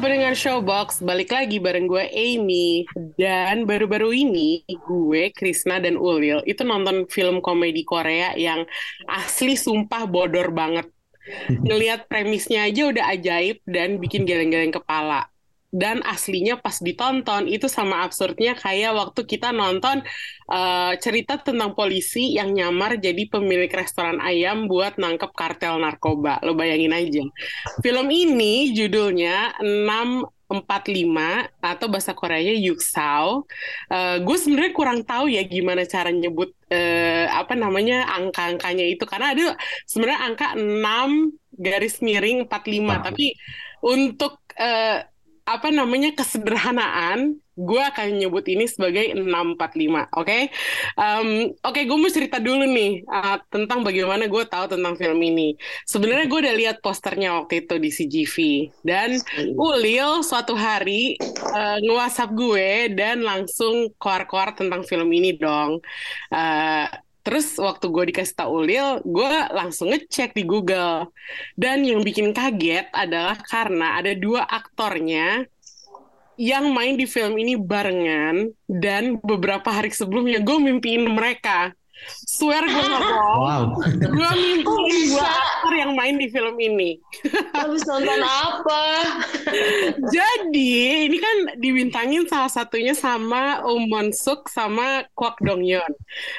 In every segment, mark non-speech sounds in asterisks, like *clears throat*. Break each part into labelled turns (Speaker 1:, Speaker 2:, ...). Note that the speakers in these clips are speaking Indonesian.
Speaker 1: Pendengar Showbox, balik lagi bareng gue Amy. Dan baru-baru ini gue, Krisna, dan Ulil itu nonton film komedi Korea yang asli sumpah bodor banget. *laughs* Ngeliat premisnya aja udah ajaib dan bikin geleng-geleng kepala dan aslinya pas ditonton itu sama absurdnya kayak waktu kita nonton uh, cerita tentang polisi yang nyamar jadi pemilik restoran ayam buat nangkep kartel narkoba. Lo bayangin aja. Film ini judulnya 645 atau bahasa Koreanya Yuksao. Uh, gue sebenarnya kurang tahu ya gimana cara nyebut uh, apa namanya angka-angkanya itu karena ada sebenarnya angka 6 garis miring 45 oh. tapi untuk uh, apa namanya kesederhanaan, gue akan nyebut ini sebagai 645, oke? Okay? Um, oke, okay, gue mau cerita dulu nih uh, tentang bagaimana gue tahu tentang film ini. Sebenarnya gue udah lihat posternya waktu itu di CGV dan Ulil suatu hari uh, nge-WhatsApp gue dan langsung keluar-keluar tentang film ini dong. Uh, Terus waktu gue dikasih tau Ulil, gue langsung ngecek di Google. Dan yang bikin kaget adalah karena ada dua aktornya yang main di film ini barengan dan beberapa hari sebelumnya gue mimpiin mereka. Swear gue gak bohong. Wow. Gue dua aktor yang main di film ini.
Speaker 2: Habis nonton apa?
Speaker 1: Jadi ini kan dibintangin salah satunya sama Um Mon Suk sama Kwak Dong Yeon.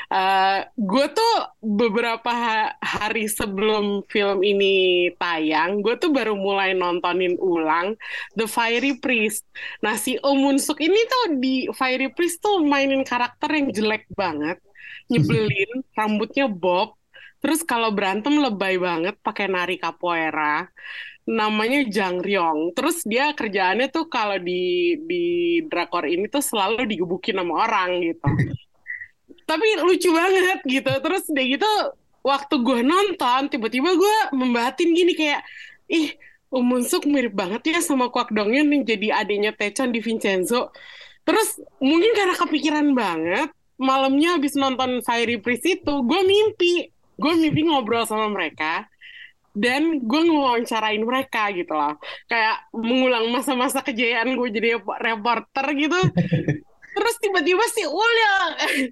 Speaker 1: Uh, gue tuh beberapa hari sebelum film ini tayang, gue tuh baru mulai nontonin ulang The Fiery Priest. Nah si Um Mon Suk ini tuh di Fiery Priest tuh mainin karakter yang jelek banget nyebelin, rambutnya bob, terus kalau berantem lebay banget pakai nari capoeira. Namanya Jang Ryong. Terus dia kerjaannya tuh kalau di di drakor ini tuh selalu digebukin sama orang gitu. *laughs* Tapi lucu banget gitu. Terus dia gitu waktu gue nonton tiba-tiba gue membatin gini kayak ih Umunsuk mirip banget ya sama Kwak Dongyeon yang jadi adiknya Taechan di Vincenzo. Terus mungkin karena kepikiran banget, malamnya habis nonton Fiery Priest itu gue mimpi. Gue mimpi ngobrol sama mereka dan gue ngewawancarain mereka gitu loh. Kayak mengulang masa-masa kejayaan gue jadi reporter gitu. *laughs* Terus tiba-tiba si Ulya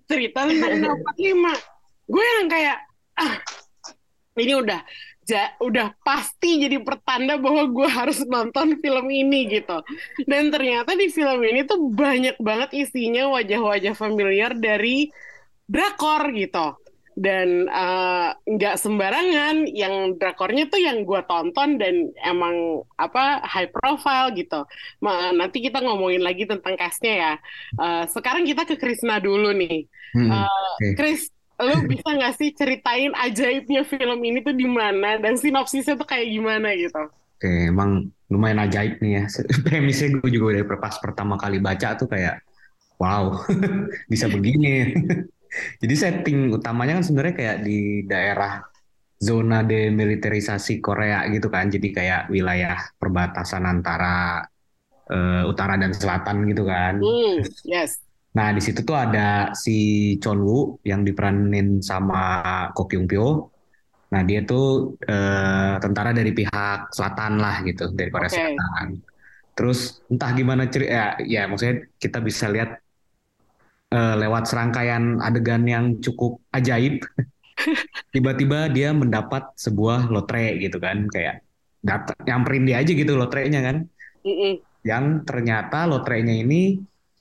Speaker 1: cerita tentang 45 gue yang kayak ah ini udah ja, udah pasti jadi pertanda bahwa gue harus nonton film ini gitu. Dan ternyata di film ini tuh banyak banget isinya wajah-wajah familiar dari drakor gitu. Dan eh, nggak uh, sembarangan, yang drakornya tuh yang gue tonton dan emang apa high profile gitu. Ma, nanti kita ngomongin lagi tentang castnya ya. Uh, sekarang kita ke Krisna dulu nih. Hmm, uh, okay. Chris, lu bisa nggak sih ceritain ajaibnya film ini tuh di mana dan sinopsisnya tuh kayak gimana gitu?
Speaker 3: Oke, emang lumayan ajaib nih ya. *laughs* Premisnya gue juga udah pas pertama kali baca tuh kayak, wow, *laughs* bisa begini. *laughs* Jadi setting utamanya kan sebenarnya kayak di daerah zona demilitarisasi Korea gitu kan. Jadi kayak wilayah perbatasan antara uh, utara dan selatan gitu kan.
Speaker 1: Mm, yes.
Speaker 3: Nah, di situ tuh ada si Chon Woo yang diperanin sama Ko Kyung Pyo. Nah, dia tuh eh, tentara dari pihak selatan lah gitu, dari Korea okay. Selatan. Terus entah gimana cerita ya, ya maksudnya kita bisa lihat eh, lewat serangkaian adegan yang cukup ajaib. *laughs* Tiba-tiba dia mendapat sebuah lotre gitu kan, kayak dat nyamperin dia aja gitu lotrenya kan. Mm -mm. Yang ternyata lotrenya ini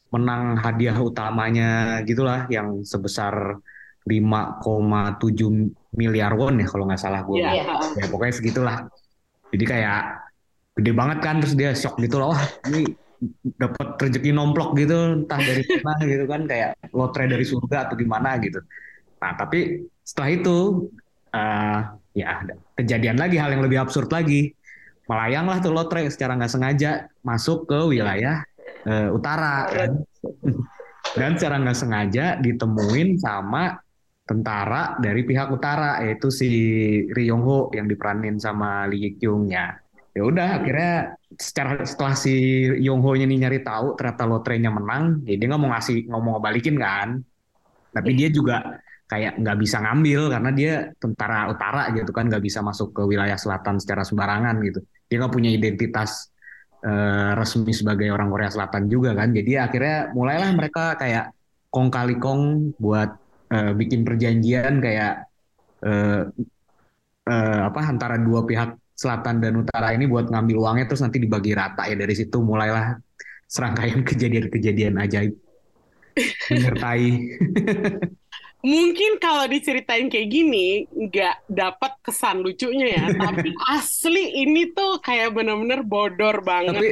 Speaker 3: menang hadiah utamanya gitulah yang sebesar 5,7 miliar won ya kalau nggak salah gue. Yeah. Ya pokoknya segitulah. Jadi kayak gede banget kan terus dia shock gitu loh. Wah, ini dapat rezeki nomplok gitu entah dari mana *laughs* gitu kan kayak lotre dari surga atau gimana gitu. Nah, tapi setelah itu uh, ya kejadian lagi hal yang lebih absurd lagi. Melayang lah tuh lotre secara nggak sengaja masuk ke wilayah uh, utara kan. dan secara nggak sengaja ditemuin sama tentara dari pihak utara yaitu si Ri Yong yang diperanin sama Lee Kyung ya. Ya udah akhirnya secara setelah si Yong nih nyari tahu ternyata lotrenya menang, ya dia nggak mau ngasih nggak mau ngebalikin kan. Tapi dia juga kayak nggak bisa ngambil karena dia tentara utara gitu kan nggak bisa masuk ke wilayah selatan secara sembarangan gitu. Dia nggak punya identitas uh, resmi sebagai orang Korea Selatan juga kan. Jadi akhirnya mulailah mereka kayak kong kali kong buat uh, bikin perjanjian kayak uh, uh, apa antara dua pihak selatan dan utara ini buat ngambil uangnya terus nanti dibagi rata ya. Dari situ mulailah serangkaian *laughs* kejadian-kejadian ajaib. Menyertai *laughs*
Speaker 1: mungkin kalau diceritain kayak gini nggak dapat kesan lucunya ya. *laughs* Tapi asli ini tuh kayak bener-bener bodor banget.
Speaker 3: Tapi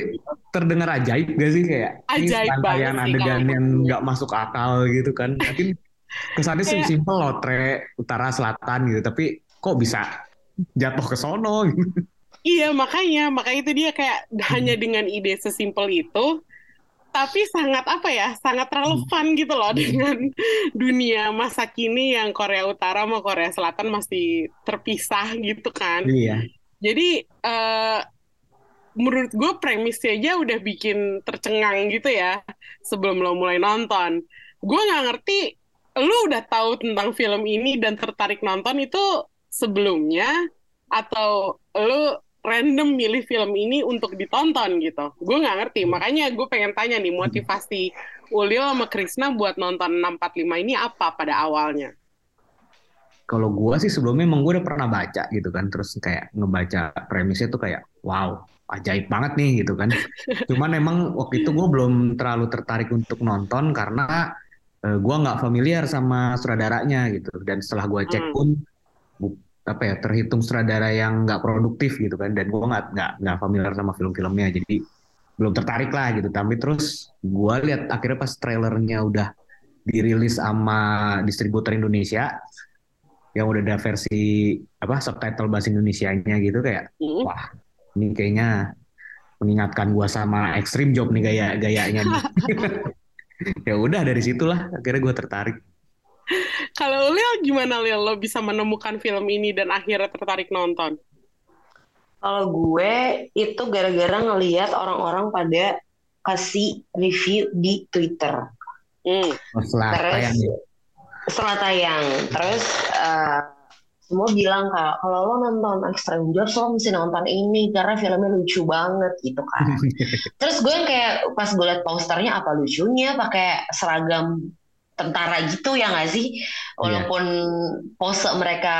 Speaker 3: terdengar ajaib gak sih? Kayak
Speaker 1: ajaib
Speaker 3: ini
Speaker 1: banget sih
Speaker 3: adegan yang nggak masuk akal gitu kan. Mungkin kesannya sih
Speaker 1: Kayak-
Speaker 3: simpel lotre utara selatan gitu. Tapi kok bisa jatuh ke sono gitu.
Speaker 1: Iya makanya, makanya itu dia kayak hanya dengan ide sesimpel itu, tapi sangat apa ya, sangat relevan gitu loh dengan dunia masa kini yang Korea Utara sama Korea Selatan masih terpisah gitu kan.
Speaker 3: iya
Speaker 1: Jadi eh, menurut gue premisnya aja udah bikin tercengang gitu ya sebelum lo mulai nonton. Gue nggak ngerti, lu udah tahu tentang film ini dan tertarik nonton itu sebelumnya atau lu random milih film ini untuk ditonton gitu. Gue nggak ngerti, makanya gue pengen tanya nih motivasi Ulil sama Krisna buat nonton 645 ini apa pada awalnya?
Speaker 3: kalau gua sih sebelumnya emang gua udah pernah baca gitu kan terus kayak ngebaca premisnya tuh kayak wow ajaib banget nih gitu kan *laughs* cuman emang waktu itu gua belum terlalu tertarik untuk nonton karena eh, gua nggak familiar sama sutradaranya gitu dan setelah gua cek
Speaker 1: Hmm.
Speaker 3: pun bu- apa ya terhitung sutradara yang nggak produktif gitu kan dan gua nggak nggak nggak familiar sama film-filmnya jadi belum tertarik lah gitu tapi terus gua lihat akhirnya pas trailernya udah dirilis sama distributor Indonesia yang udah ada versi apa subtitle bahasa Indonesianya gitu kayak
Speaker 1: Hmm.
Speaker 3: wah ini kayaknya mengingatkan gua sama Extreme Job nih gaya gayanya nih. *laughs* *laughs* ya udah dari situlah akhirnya gua tertarik
Speaker 1: Kalau Lil gimana Lil? Lo bisa menemukan film ini dan akhirnya tertarik nonton?
Speaker 2: Kalau gue itu gara-gara ngelihat orang-orang pada kasih review di Twitter
Speaker 1: Hmm.
Speaker 3: Oh, setelah
Speaker 2: Terus-
Speaker 3: tayang ya.
Speaker 2: setelah tayang. Terus eh, semua bilang kak, kalau lo nonton Extreme Jobs lo mesti nonton ini karena filmnya lucu banget gitu kan. *laughs* Terus gue yang kayak pas gue liat posternya apa lucunya pakai seragam tentara gitu ya nggak sih? Walaupun pose mereka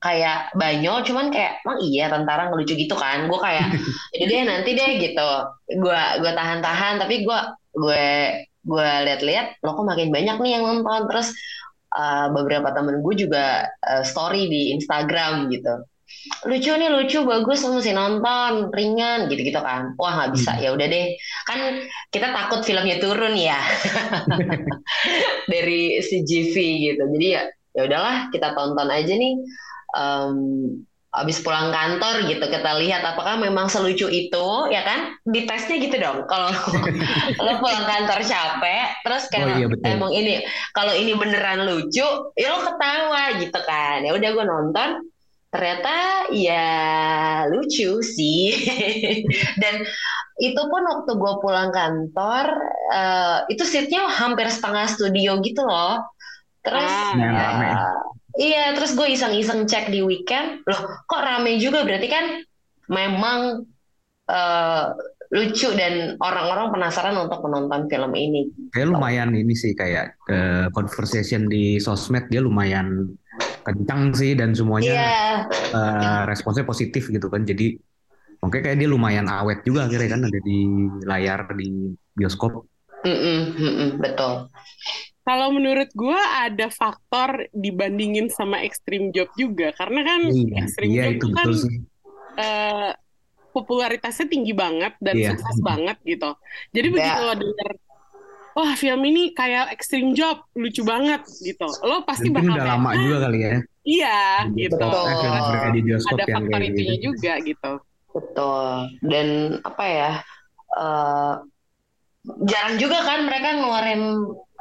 Speaker 2: kayak banyol, cuman kayak emang iya tentara ngelucu gitu kan? Gue kayak *laughs* jadi deh nanti deh gitu. Gue gue tahan-tahan tapi gue gue gue lihat-lihat lo kok makin banyak nih yang nonton terus uh, beberapa temen gue juga uh, story di Instagram gitu lucu nih lucu bagus mesti nonton ringan gitu-gitu kan. Wah nggak bisa. Ya udah deh. Kan kita takut filmnya turun ya. *laughs* *laughs* Dari CGV gitu. Jadi ya ya udahlah kita tonton aja nih. Em, abis pulang kantor gitu kita lihat apakah memang selucu itu ya kan? Di tesnya gitu dong. Kalau *laughs* lo pulang kantor capek terus
Speaker 3: Oh
Speaker 2: kayak
Speaker 3: iya betul.
Speaker 2: emang ini kalau ini beneran lucu ya lo ketawa gitu kan. Ya udah gue nonton ternyata ya lucu sih. *laughs* Dan itu pun waktu gue pulang kantor eh, itu seatnya hampir setengah studio gitu loh. Terus
Speaker 1: Ah,
Speaker 3: rame.
Speaker 2: iya terus gue iseng-iseng cek di weekend. Loh kok rame juga? Berarti kan memang eh, lucu dan orang-orang penasaran untuk menonton film ini.
Speaker 3: Kayak lumayan ini sih kayak eh, conversation di sosmed dia lumayan kencang sih dan semuanya
Speaker 2: iya
Speaker 3: eh, responsnya positif gitu kan. Jadi mungkin kayak dia lumayan awet juga akhirnya kan ada di layar di bioskop.
Speaker 2: Mm-mm, mm-mm, betul
Speaker 1: Kalau menurut gue ada faktor dibandingin sama Extreme Job juga, karena kan
Speaker 3: Iya,
Speaker 1: Extreme
Speaker 3: iya
Speaker 1: Job
Speaker 3: itu
Speaker 1: tuh kan
Speaker 3: betul sih.
Speaker 1: eh, popularitasnya tinggi banget dan
Speaker 3: Iya.
Speaker 1: sukses banget gitu. Jadi
Speaker 2: Ya.
Speaker 1: begitu lo denger, wah film ini kayak Extreme Job, lucu banget gitu. Lo pasti bakal
Speaker 3: udah lama
Speaker 1: "Ah,
Speaker 3: juga kali ya.
Speaker 1: Iya gitu.
Speaker 2: Betul.
Speaker 1: Ada
Speaker 3: yang
Speaker 1: faktor
Speaker 3: kayak
Speaker 1: itunya
Speaker 3: gitu.
Speaker 1: juga gitu.
Speaker 2: betul dan apa ya eh, jarang juga kan mereka ngeluarin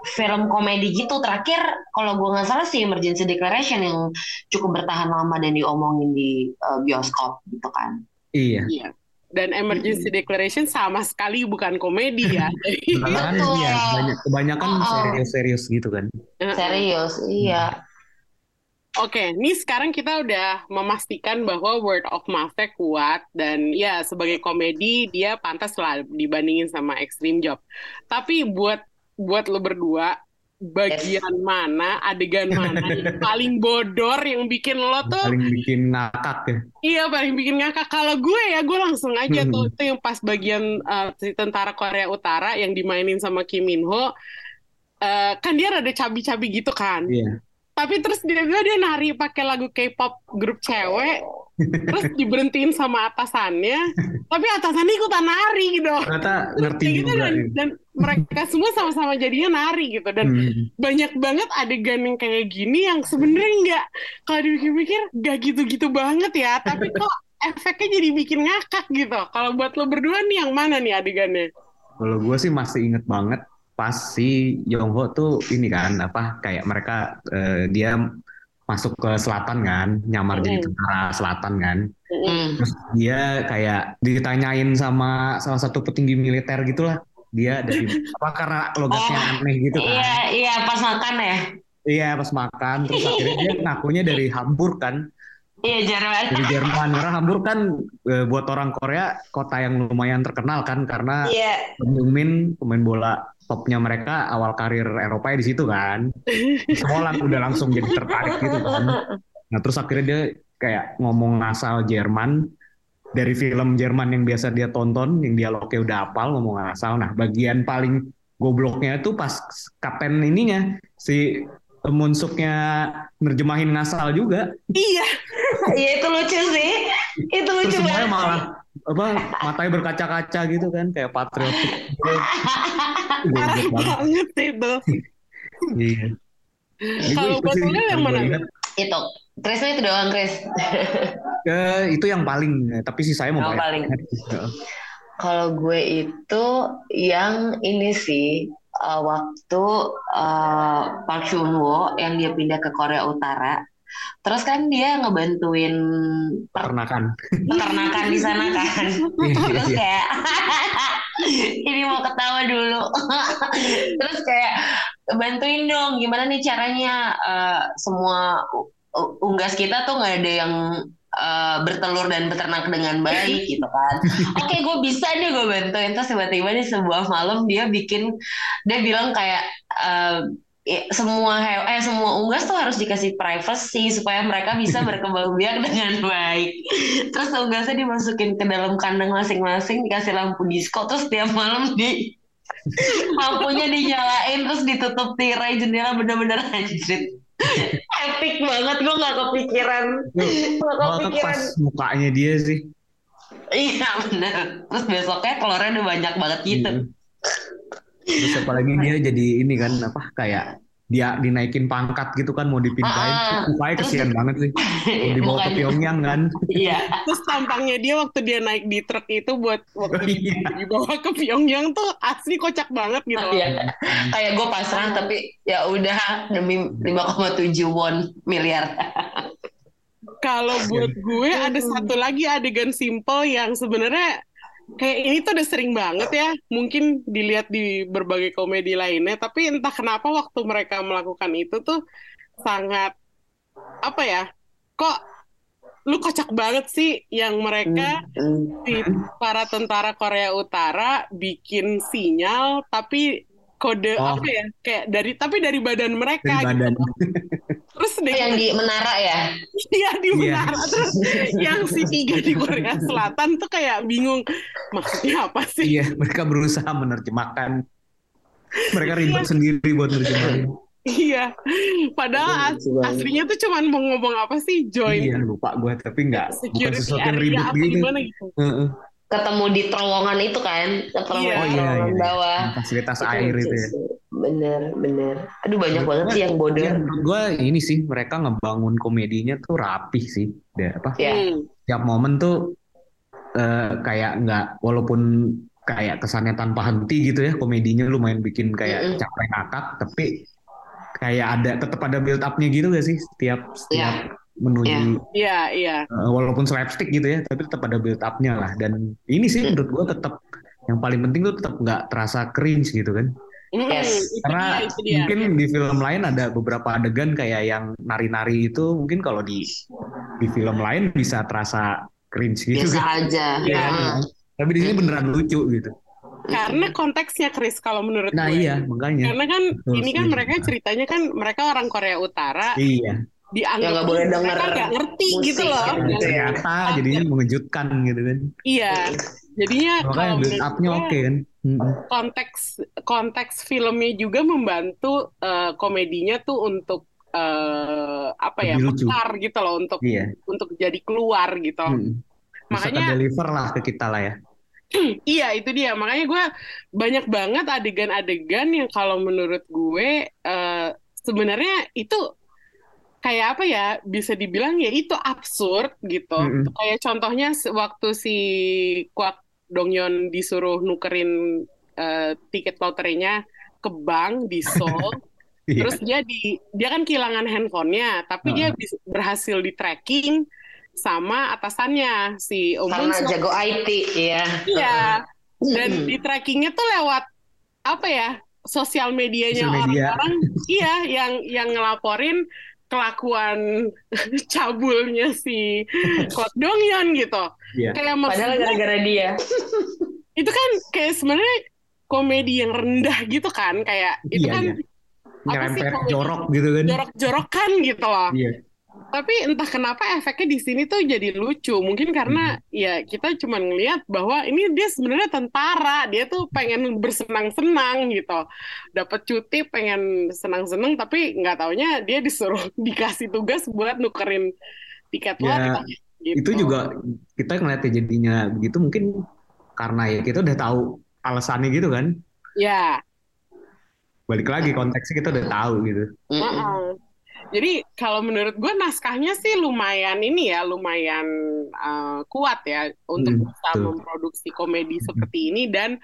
Speaker 2: film komedi gitu. Terakhir kalau gue nggak salah sih Emergency Declaration yang cukup bertahan lama dan diomongin di uh, bioskop gitu kan.
Speaker 3: Iya.
Speaker 1: Iya. Dan Emergency Declaration sama sekali bukan komedi ya. *laughs*
Speaker 2: Betul.
Speaker 3: iya, banyak, kebanyakan
Speaker 2: Oh, oh.
Speaker 3: serius-serius gitu kan.
Speaker 2: Serius, iya.
Speaker 1: Oke, nih sekarang kita udah memastikan bahwa word of mouth-nya kuat dan ya sebagai komedi dia pantas lah dibandingin sama Extreme Job. Tapi buat buat lo berdua bagian mana, adegan mana *laughs* yang paling bodor yang bikin lo tuh
Speaker 3: Paling bikin ngakak ya.
Speaker 1: iya paling bikin ngakak. Kalau gue ya gue langsung aja
Speaker 3: Hmm.
Speaker 1: tuh itu yang pas bagian uh, si tentara Korea Utara yang dimainin sama Kim Min Ho. Eh, kan dia rada cabi-cabi gitu kan.
Speaker 3: Iya.
Speaker 1: Tapi terus dia bilang dia nari pakai lagu K-pop grup cewek, terus diberhentiin sama atasannya, tapi atasannya ikutan nari gitu.
Speaker 3: Ternyata ngerti
Speaker 1: gitu
Speaker 3: juga.
Speaker 1: dan, dan mereka semua sama-sama jadinya nari gitu dan
Speaker 3: Hmm.
Speaker 1: banyak banget adegan yang kayak gini yang sebenarnya nggak kalau dipikir-pikir nggak gitu-gitu banget ya, tapi *laughs* kok efeknya jadi bikin ngakak gitu. Kalau buat lo berdua nih yang mana nih adegannya?
Speaker 3: Kalau gue sih masih inget banget pas si Yongho tuh ini kan apa kayak mereka eh, dia masuk ke selatan kan nyamar jadi
Speaker 1: Mm.
Speaker 3: tentara selatan kan
Speaker 2: Hmm.
Speaker 3: terus dia kayak ditanyain sama salah satu petinggi militer gitulah dia dari apa karena logatnya
Speaker 2: Oh,
Speaker 3: aneh gitu kan
Speaker 2: Iya, iya pas makan ya.
Speaker 3: iya pas makan terus akhirnya dia ngakunya dari Hamburg kan
Speaker 2: Iya Jerman.
Speaker 3: dari Jerman karena Hamburg kan eh, buat orang Korea kota yang lumayan terkenal kan karena
Speaker 2: Iya.
Speaker 3: Min pemain bola topnya mereka awal karir Eropa di situ kan. Lang- udah langsung jadi tertarik gitu kan. Nah terus akhirnya dia kayak ngomong ngasal Jerman dari film Jerman yang biasa dia tonton, yang dialognya udah hafal ngomong ngasal. Nah bagian paling gobloknya itu pas kapten ininya si Munsuknya nerjemahin ngasal juga.
Speaker 1: Iya, *laughs*
Speaker 2: Iya itu lucu sih. Itu
Speaker 3: Terus
Speaker 2: lucu
Speaker 3: semuanya
Speaker 2: banget.
Speaker 3: malah apa matanya berkaca-kaca gitu kan kayak patriotik. gitu.
Speaker 1: parah
Speaker 3: banget.
Speaker 1: banget itu.
Speaker 3: Iya.
Speaker 1: Kalau
Speaker 3: itu
Speaker 1: buat yang mana?
Speaker 2: Itu. Chris itu doang Chris.
Speaker 3: Eh, itu yang paling, tapi sih saya mau
Speaker 2: Yang paling. Kalau gue itu yang ini sih uh, waktu uh, Park Chun Wo yang dia pindah ke Korea Utara. Terus kan dia ngebantuin
Speaker 3: Peternakan.
Speaker 2: peternakan di sana kan. *laughs*
Speaker 3: Iya, *laughs*
Speaker 2: Terus
Speaker 3: iya.
Speaker 2: kayak *laughs* ini mau ketawa dulu. Terus kayak bantuin dong gimana nih caranya uh, semua unggas kita tuh nggak ada yang uh, bertelur dan beternak dengan baik gitu kan. Oke, gue bisa nih gue bantuin terus tiba-tiba di sebuah malam dia bikin dia bilang kayak uh, ya, semua eh semua unggas tuh harus dikasih privacy supaya mereka bisa *laughs* berkembang biak dengan baik. Terus unggasnya dimasukin ke dalam kandang masing-masing dikasih lampu disco terus tiap malam di *laughs* lampunya dinyalain terus ditutup tirai jendela bener-bener anjrit. Epic banget gue nggak kepikiran.
Speaker 3: Malah
Speaker 2: kepikiran.
Speaker 3: pas mukanya dia sih.
Speaker 2: Iya bener. Terus besoknya telurnya udah banyak banget gitu.
Speaker 3: Iya. Terus apalagi dia jadi ini kan apa kayak dia dinaikin pangkat gitu kan mau dipindahin.
Speaker 2: Ah,
Speaker 3: Mukanya
Speaker 2: terus-
Speaker 3: kesian banget sih. Mau *laughs* dibawa ke Pyongyang kan.
Speaker 2: Iya.
Speaker 1: Terus tampangnya dia waktu dia naik di truk itu buat waktu
Speaker 3: Iya.
Speaker 1: dibawa ke Pyongyang tuh asli kocak banget gitu.
Speaker 2: Iya. Kayak gue pasrah tapi ya udah demi 5,7 won miliar.
Speaker 1: Kalau buat gue ada satu lagi adegan simple yang sebenarnya kayak ini tuh udah sering banget ya. Mungkin dilihat di berbagai komedi lainnya, tapi entah kenapa waktu mereka melakukan itu tuh sangat apa ya? Kok lu kocak banget sih yang mereka
Speaker 2: Hmm.
Speaker 1: si para tentara Korea Utara bikin sinyal tapi kode
Speaker 3: Oh.
Speaker 1: apa ya kayak dari tapi dari badan mereka
Speaker 3: Dari badan. *laughs*
Speaker 1: terus deh
Speaker 2: Yang di menara ya.
Speaker 1: dia *laughs* di
Speaker 3: Iya.
Speaker 1: menara terus yang si tiga di Korea *laughs* Selatan tuh kayak bingung maksudnya apa sih
Speaker 3: Iya, mereka berusaha menerjemahkan. Mereka ribet sendiri buat nerjemahin.
Speaker 1: iya padahal as- aslinya tuh cuman mau ngomong apa sih join
Speaker 3: Iya, lupa gue tapi nggak bukan sesuatu yang ribet gitu.
Speaker 1: gitu
Speaker 3: Heeh.
Speaker 2: Ketemu di terowongan itu kan.
Speaker 1: Iya.
Speaker 2: di
Speaker 3: Oh iya,
Speaker 2: terowongan
Speaker 3: iya.
Speaker 2: bawah.
Speaker 3: Fasilitas
Speaker 2: Itu
Speaker 3: air itu ya.
Speaker 2: sih. Bener, bener. Aduh banyak banget sih yang bodoh.
Speaker 3: Ya, gue ini sih mereka ngebangun komedinya tuh rapih sih. Dia apa?
Speaker 2: Ya.
Speaker 1: Hmm.
Speaker 3: Tiap momen tuh eh, kayak nggak walaupun kayak kesannya tanpa henti gitu ya komedinya lumayan bikin kayak
Speaker 2: Mm-mm.
Speaker 3: capek ngakak tapi kayak ada tetap ada build up-nya gitu gak sih setiap setiap menuju
Speaker 1: Iya, iya.
Speaker 3: eh, walaupun slapstick gitu ya tapi tetap ada build up-nya lah dan ini sih menurut gua tetap yang paling penting tuh tetap nggak terasa cringe gitu kan
Speaker 2: Yes.
Speaker 1: itu
Speaker 3: karena
Speaker 1: dia, itu dia.
Speaker 3: mungkin di film lain ada beberapa adegan kayak yang nari-nari itu mungkin kalau di di film lain bisa terasa cringe gitu
Speaker 2: biasa
Speaker 3: kan
Speaker 2: aja *laughs*
Speaker 1: Iya.
Speaker 2: Heeh.
Speaker 3: tapi di sini beneran lucu gitu
Speaker 1: Karena konteksnya Chris kalau menurut
Speaker 3: nah
Speaker 1: gue.
Speaker 3: iya makanya
Speaker 1: Karena kan
Speaker 3: Betul,
Speaker 1: ini kan mereka ceritanya kan mereka orang Korea Utara
Speaker 3: iya
Speaker 1: dianggap
Speaker 2: nggak boleh
Speaker 1: mereka
Speaker 2: denger
Speaker 1: nggak ngerti
Speaker 2: musik
Speaker 1: gitu loh.
Speaker 2: gitu ya.
Speaker 3: ternyata jadinya mengejutkan gitu kan
Speaker 1: Iya. Jadinya
Speaker 3: makanya build up-nya oke kan Mm-mm.
Speaker 1: konteks konteks filmnya juga membantu eh, komedinya tuh untuk eh, apa ya
Speaker 3: Lebih lucu.
Speaker 1: mekar gitu loh untuk
Speaker 3: iya
Speaker 1: untuk jadi keluar gitu.
Speaker 3: Bisa
Speaker 1: Makanya
Speaker 3: deliver lah ke kita lah ya *clears throat*
Speaker 1: iya itu dia makanya gue banyak banget adegan-adegan yang kalau menurut gue eh, sebenarnya itu kayak apa ya bisa dibilang ya itu absurd gitu.
Speaker 3: Mm-mm.
Speaker 1: Kayak contohnya waktu si Kwak Dongyeon disuruh nukerin eh, tiket loterinya ke bank di Seoul. *laughs*
Speaker 3: Iya.
Speaker 1: Terus dia di dia kan kehilangan handphonenya, tapi dia
Speaker 3: Heeh.
Speaker 1: bis- berhasil di tracking sama atasannya si Om
Speaker 2: karena
Speaker 1: Bun
Speaker 2: jago IT ya
Speaker 1: Iya. Dan
Speaker 2: Mm-mm.
Speaker 1: di trackingnya tuh lewat apa ya? Sosial medianya
Speaker 3: Sosial media.
Speaker 1: orang-orang, iya, yang yang ngelaporin kelakuan *laughs* cabulnya si Kwak Dongyeon gitu.
Speaker 3: Iya.
Speaker 1: Kayak
Speaker 2: padahal gara-gara dia *laughs*
Speaker 1: itu kan kayak sebenarnya komedi yang rendah gitu kan, kayak itu
Speaker 3: Iya,
Speaker 1: kan
Speaker 3: iya.
Speaker 1: apa sih komedi?
Speaker 3: jorok gitu kan
Speaker 1: jorok-jorokan gitu loh.
Speaker 3: iya
Speaker 1: Tapi entah kenapa efeknya di sini tuh jadi lucu. Mungkin karena
Speaker 3: Hmm.
Speaker 1: ya kita cuma ngelihat bahwa ini dia sebenarnya tentara, dia tuh pengen bersenang-senang gitu. Dapat cuti pengen senang-senang tapi nggak taunya dia disuruh *laughs* dikasih tugas buat nukerin tiket
Speaker 3: Ya,
Speaker 1: lotre. Gitu.
Speaker 3: itu juga kita ngeliatnya jadinya begitu mungkin karena ya kita udah tahu alasannya gitu kan
Speaker 1: Ya,
Speaker 3: balik lagi konteksnya kita udah tahu gitu
Speaker 2: Mm-mm.
Speaker 1: heeh. Jadi kalau menurut gue naskahnya sih lumayan ini ya, lumayan eh, kuat ya untuk
Speaker 3: Hmm,
Speaker 1: bisa
Speaker 3: betul.
Speaker 1: memproduksi komedi seperti ini dan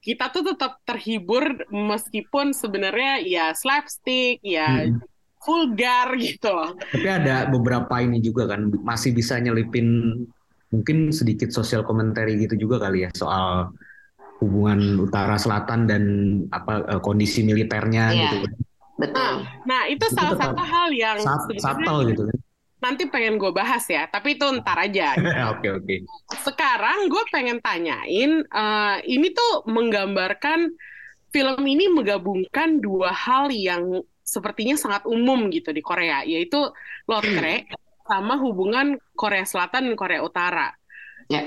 Speaker 1: kita tuh tetap terhibur meskipun sebenarnya ya slapstick, ya
Speaker 3: Mm-mm.
Speaker 1: vulgar *laughs* gitu loh.
Speaker 3: tapi ada beberapa ini juga kan masih bisa nyelipin mungkin sedikit sosial komentari gitu juga kali ya soal hubungan utara selatan dan apa eh, kondisi militernya
Speaker 2: Iya.
Speaker 3: gitu
Speaker 2: betul.
Speaker 1: Nah itu
Speaker 3: Itu
Speaker 1: salah satu hal yang
Speaker 3: subtle gitu kan.
Speaker 1: nanti pengen gue bahas ya, tapi itu ntar aja. *laughs*
Speaker 3: oke oke.
Speaker 1: Sekarang gue pengen tanyain, eh, ini tuh menggambarkan film ini menggabungkan dua hal yang sepertinya sangat umum gitu di Korea, yaitu lotre sama hubungan Korea Selatan dan Korea Utara.
Speaker 2: ya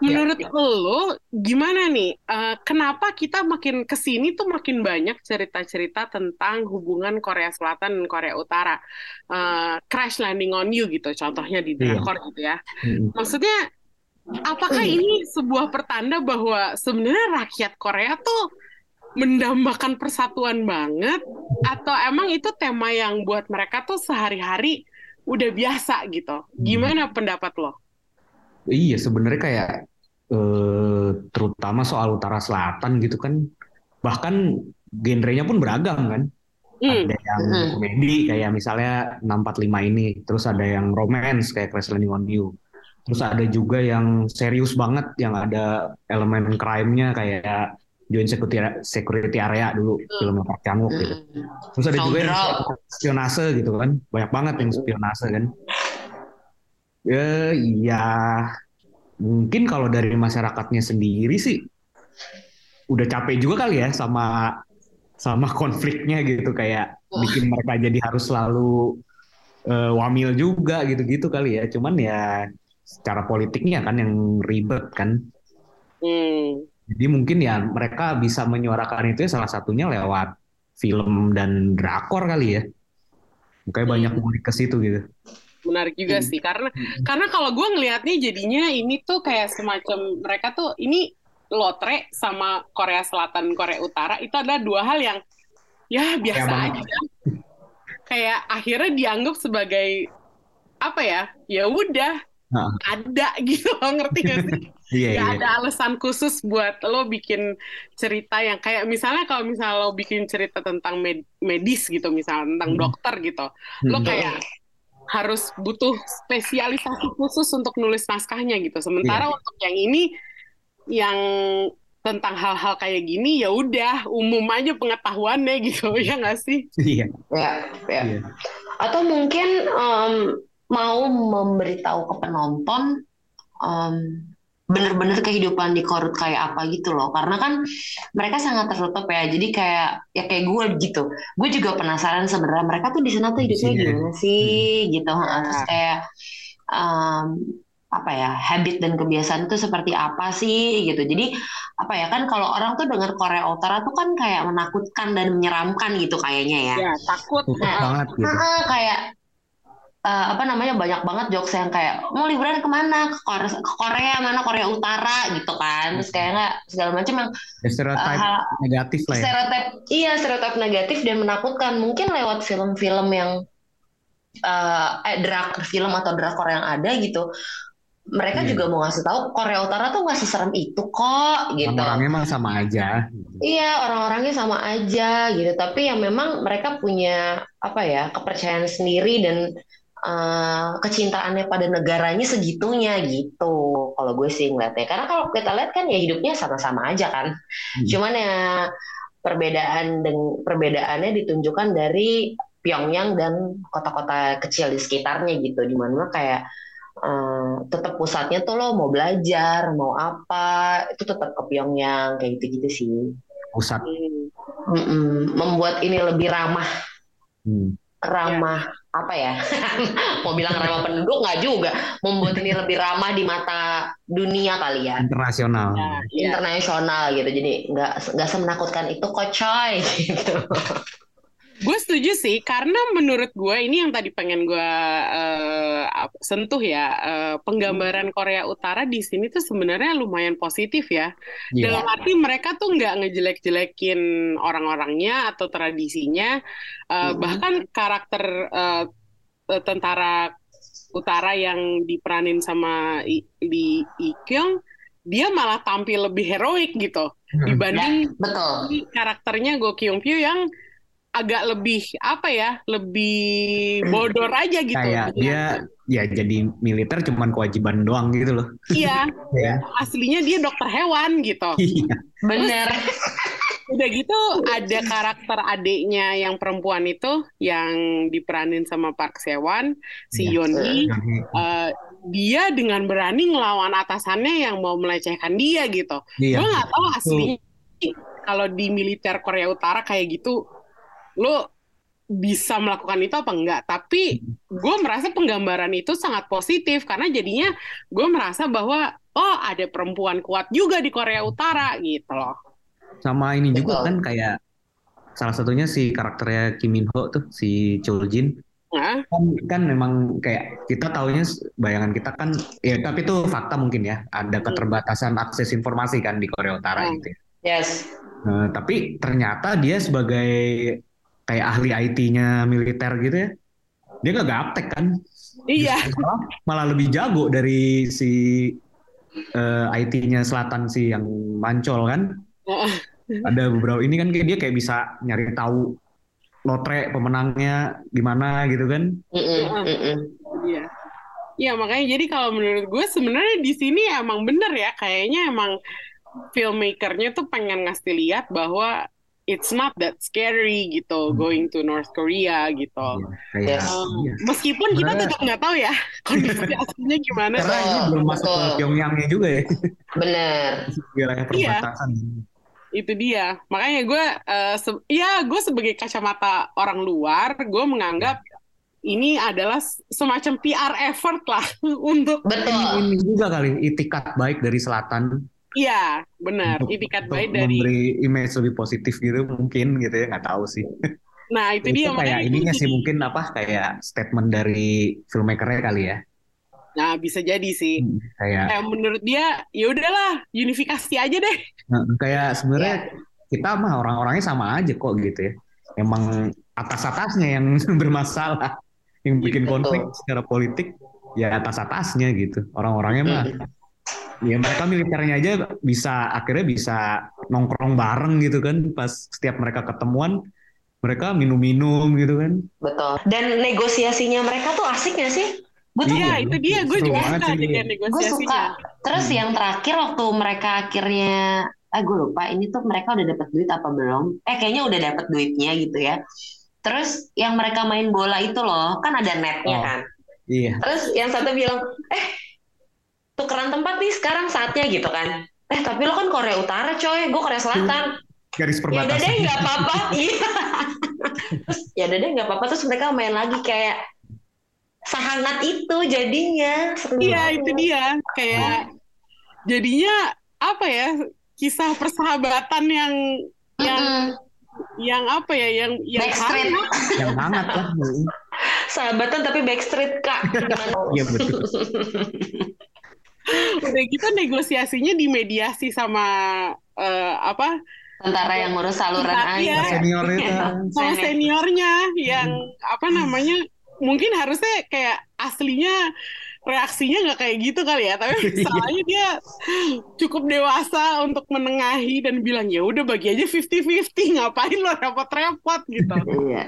Speaker 1: Menurut lo gimana nih? Eh, kenapa kita makin ke sini tuh makin banyak cerita-cerita tentang hubungan Korea Selatan dan Korea Utara? Eh, Crash Landing on You gitu, contohnya di
Speaker 3: Iya.
Speaker 1: drakor gitu ya.
Speaker 3: Mm-mm.
Speaker 1: Maksudnya, apakah ini sebuah pertanda bahwa sebenarnya rakyat Korea tuh mendambakan persatuan banget, atau emang itu tema yang buat mereka tuh sehari-hari udah biasa gitu? Gimana pendapat lo?
Speaker 3: Iya sebenarnya kayak eh, terutama soal utara selatan gitu kan. Bahkan genrenya pun beragam kan.
Speaker 1: Hmm.
Speaker 3: ada yang
Speaker 2: Mm.
Speaker 3: komedi kayak misalnya 645 ini. Terus ada yang romance kayak Crash Landing on You. Terus ada juga yang serius banget yang ada elemen crime-nya kayak Joint Security, Security Area dulu film Park Chan Wook gitu.
Speaker 2: Mm-mm.
Speaker 3: terus ada juga yang spionase gitu kan. Banyak banget yang spionase kan. Ya iya mungkin kalau dari masyarakatnya sendiri sih udah capek juga kali ya sama sama konfliknya gitu. Kayak bikin mereka jadi harus selalu eh, wamil juga gitu-gitu kali ya. Cuman ya secara politiknya kan yang ribet kan.
Speaker 1: Hmm.
Speaker 3: jadi mungkin ya mereka bisa menyuarakan itu ya salah satunya lewat film dan drakor kali ya. Makanya banyak ngulik ke situ gitu
Speaker 1: menarik juga sih karena karena kalau gue ngelihatnya jadinya ini tuh kayak semacam mereka tuh ini lotre sama Korea Selatan Korea Utara itu adalah dua hal yang ya biasa aja kayak akhirnya dianggap sebagai apa ya ya udah
Speaker 3: Nah.
Speaker 1: ada gitu loh, ngerti gak sih? *laughs*
Speaker 3: Iya,
Speaker 1: Gak
Speaker 3: iya.
Speaker 1: ada alasan khusus buat lo bikin cerita yang kayak misalnya kalau misalnya lo bikin cerita tentang med- medis gitu, misalnya tentang
Speaker 3: Hmm.
Speaker 1: dokter gitu, lo
Speaker 3: Hmm.
Speaker 1: kayak harus butuh spesialisasi khusus untuk nulis naskahnya gitu. Sementara
Speaker 3: Iya.
Speaker 1: untuk yang ini yang tentang hal-hal kayak gini ya udah umum aja pengetahuannya gitu *laughs* ya nggak sih?
Speaker 3: Iya.
Speaker 2: Ya, ya.
Speaker 3: Iya.
Speaker 2: Atau mungkin em, mau memberitahu ke penonton em, bener-bener kehidupan di Korut kayak apa gitu loh. Karena kan mereka sangat tertutup ya. Jadi kayak ya kayak gue gitu. Gue juga penasaran sebenarnya mereka tuh di sana tuh hidupnya
Speaker 3: Iya.
Speaker 2: gimana sih gitu. Terus kayak em, apa ya habit dan kebiasaan itu seperti apa sih gitu. Jadi apa ya kan kalau orang tuh dengar Korea Utara tuh kan kayak menakutkan dan menyeramkan gitu kayaknya ya.
Speaker 1: Ya takut.
Speaker 2: Nah,
Speaker 3: banget gitu.
Speaker 2: Heeh, kayak eh, apa namanya banyak banget jokes yang kayak mau liburan ke mana ke Korea, ke Korea mana Korea Utara gitu kan terus kayak nggak segala macam yang
Speaker 3: Ya, stereotip
Speaker 2: eh, hal-
Speaker 3: negatif lah ya.
Speaker 2: stereotip iya stereotip negatif dan menakutkan mungkin lewat film-film yang eh eh, drakor film atau drakor yang ada gitu mereka
Speaker 3: Iya.
Speaker 2: juga mau ngasih tahu Korea Utara tuh nggak seserem itu kok gitu
Speaker 3: Orang-orangnya emang sama aja.
Speaker 2: Iya, orang-orangnya sama aja gitu. Tapi ya memang mereka punya apa ya kepercayaan sendiri dan eh, kecintaannya pada negaranya segitunya gitu. Kalau gue sih ngeliatnya. Karena kalau kita lihat kan ya hidupnya sama-sama aja kan.
Speaker 3: Hmm.
Speaker 2: Cuman ya perbedaan dan perbedaannya ditunjukkan dari Pyongyang dan kota-kota kecil di sekitarnya gitu. Di mana kayak eh, tetap pusatnya tuh lo mau belajar, mau apa, itu tetap ke Pyongyang kayak gitu-gitu sih.
Speaker 3: Pusat.
Speaker 1: Hmm.
Speaker 2: Mm-mm. membuat ini lebih ramah
Speaker 3: Hmm.
Speaker 2: ramah apa ya *laughs* mau bilang ramah penduduk nggak juga membuat ini lebih ramah di mata dunia kali ya.
Speaker 3: Internasional.
Speaker 1: Ya,
Speaker 2: internasional gitu. Jadi nggak nggak semenakutkan itu kok coy *laughs* gitu
Speaker 1: Gue setuju sih, karena menurut gue ini yang tadi pengen gue ap- sentuh ya, eh, penggambaran Korea Utara di sini tuh sebenarnya lumayan positif ya.
Speaker 3: Iya.
Speaker 1: Dalam arti mereka tuh nggak ngejelek-jelekin orang-orangnya atau tradisinya, Eh,
Speaker 2: Mhm.
Speaker 1: bahkan karakter eh, tentara utara yang diperanin sama I, di Ikyong, dia malah tampil lebih heroik gitu
Speaker 3: Hmm.
Speaker 1: dibanding
Speaker 2: betul
Speaker 1: si karakternya Go Kyung Pyo yang agak lebih apa ya lebih *clears throat* bodor aja gitu
Speaker 3: Kayak dia ya jadi militer cuman kewajiban doang gitu loh.
Speaker 1: iya *laughs*
Speaker 3: Ya.
Speaker 1: aslinya dia dokter hewan gitu *laughs*
Speaker 3: Iya.
Speaker 2: bener
Speaker 1: udah gitu ada karakter adiknya yang perempuan itu yang diperanin sama Park Sewon si
Speaker 3: Iya.
Speaker 1: Yoni Eh, dia dengan berani ngelawan atasannya yang mau melecehkan dia gitu
Speaker 3: Iya.
Speaker 1: gue nggak tahu aslinya kalau di militer Korea Utara kayak gitu lo bisa melakukan itu apa enggak? Tapi gue merasa penggambaran itu sangat positif karena jadinya gue merasa bahwa oh ada perempuan kuat juga di Korea Utara gitu loh.
Speaker 3: Sama ini juga
Speaker 2: Betul.
Speaker 3: kan kayak salah satunya si karakternya Kim Min Ho tuh si Chul Jin.
Speaker 1: Nah,
Speaker 3: kan kan memang kayak kita taunya bayangan kita kan ya tapi itu fakta mungkin ya ada keterbatasan akses informasi kan di Korea Utara
Speaker 1: Hmm.
Speaker 3: gitu ya.
Speaker 2: yes.
Speaker 3: Nah, tapi ternyata dia sebagai kayak ahli IT-nya militer gitu ya. Dia nggak gaptek kan?
Speaker 1: Iya.
Speaker 3: Malah, malah lebih jago dari si eh, IT-nya selatan si yang mancol kan? Ada beberapa ini kan kayak dia kayak bisa nyari tahu lotre pemenangnya di mana gitu kan.
Speaker 1: Iya. Iya, makanya jadi kalau menurut gue sebenarnya di sini emang bener ya, kayaknya emang filmmakernya tuh pengen ngasih lihat bahwa it's not that scary gitu
Speaker 3: Hmm.
Speaker 1: going to North Korea gitu.
Speaker 3: Iya,
Speaker 2: Yes.
Speaker 1: Um,
Speaker 3: iya.
Speaker 1: meskipun kita tetap nggak tahu ya *laughs* kondisi *laughs* aslinya gimana.
Speaker 3: karena ini belum masuk ke. Pyongyangnya juga ya
Speaker 2: bener *laughs*
Speaker 3: wilayah perbatasan
Speaker 1: Itu dia. Makanya gue, eh, se- ya gue sebagai kacamata orang luar, gue menganggap ini adalah semacam PR effort lah untuk
Speaker 2: betul
Speaker 3: ini juga kali itikat baik dari selatan
Speaker 1: Iya, benar.
Speaker 3: untuk,
Speaker 1: Itikat
Speaker 3: untuk
Speaker 1: baik dari.
Speaker 3: memberi image lebih positif gitu mungkin gitu ya nggak tahu sih
Speaker 1: Nah, itu dia
Speaker 3: itu
Speaker 1: makanya
Speaker 3: kayak ininya sih mungkin apa kayak statement dari filmmakernya kali ya
Speaker 1: Nah, bisa jadi sih.
Speaker 3: Hmm, kayak
Speaker 1: Kayak menurut dia, ya udahlah, unifikasi aja deh.
Speaker 3: Nah, kayak sebenarnya
Speaker 2: Ya.
Speaker 3: kita mah orang-orangnya sama aja kok gitu ya. Emang atas-atasnya yang *laughs* bermasalah, yang bikin
Speaker 2: Betul.
Speaker 3: konflik secara politik. ya atas-atasnya gitu. Orang-orangnya mah ya mereka militernya aja bisa akhirnya bisa nongkrong bareng gitu kan pas setiap mereka ketemuan mereka minum-minum gitu kan.
Speaker 2: Betul. Dan negosiasinya mereka tuh asik gak sih? Gue tuh
Speaker 1: Iya, itu dia. Gue juga
Speaker 3: banget
Speaker 1: suka dengan
Speaker 2: gue
Speaker 1: negosiasinya.
Speaker 2: suka. Terus
Speaker 3: Hmm.
Speaker 2: yang terakhir waktu mereka akhirnya, ah gue lupa ini tuh mereka udah dapat duit apa belum? Eh kayaknya udah dapat duitnya gitu ya. Terus yang mereka main bola itu loh, kan ada netnya
Speaker 3: Oh.
Speaker 2: kan.
Speaker 3: Iya.
Speaker 2: Terus yang satu bilang, eh tukeran tempat nih sekarang saatnya gitu kan. Eh tapi lo kan Korea Utara coy, gue Korea Selatan.
Speaker 3: Garis
Speaker 2: Ya udah deh
Speaker 3: perbatasan.
Speaker 2: nggak apa-apa. *laughs* Iya. Terus ya udah deh nggak apa-apa. Terus mereka main lagi kayak sehangat itu jadinya.
Speaker 1: Iya, itu dia. Kayak jadinya apa ya? Kisah persahabatan yang yang
Speaker 2: Mm-mm.
Speaker 1: yang apa ya? Yang yang
Speaker 2: Backstreet.
Speaker 1: hangat.
Speaker 3: Yang hangat *laughs* lah.
Speaker 2: Sahabatan tapi backstreet kak. *laughs*
Speaker 3: Iya betul.
Speaker 1: Udah gitu negosiasinya dimediasi sama eh, apa?
Speaker 2: Tentara yang ngurus saluran air.
Speaker 3: Senior itu.
Speaker 1: sama seniornya yang apa namanya mungkin harusnya kayak aslinya reaksinya nggak kayak gitu kali ya tapi *laughs* misalnya dia cukup dewasa untuk menengahi dan bilang ya udah bagi aja 50-50 ngapain lo repot-repot gitu
Speaker 2: Iya.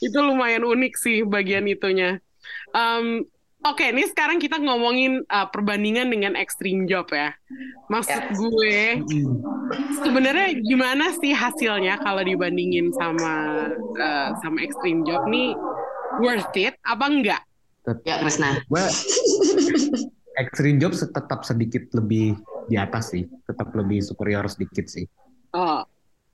Speaker 1: itu lumayan unik sih bagian itunya Em, Oke, ini sekarang kita ngomongin uh, perbandingan dengan Extreme Job ya. Maksud
Speaker 2: Ya.
Speaker 1: gue, sebenarnya gimana sih hasilnya kalau dibandingin sama uh, sama Extreme Job nih worth it apa enggak?
Speaker 2: Ya Krisna.
Speaker 3: Gue *laughs* Extreme Job tetap sedikit lebih di atas sih, tetap lebih superior sedikit sih.
Speaker 1: Oh,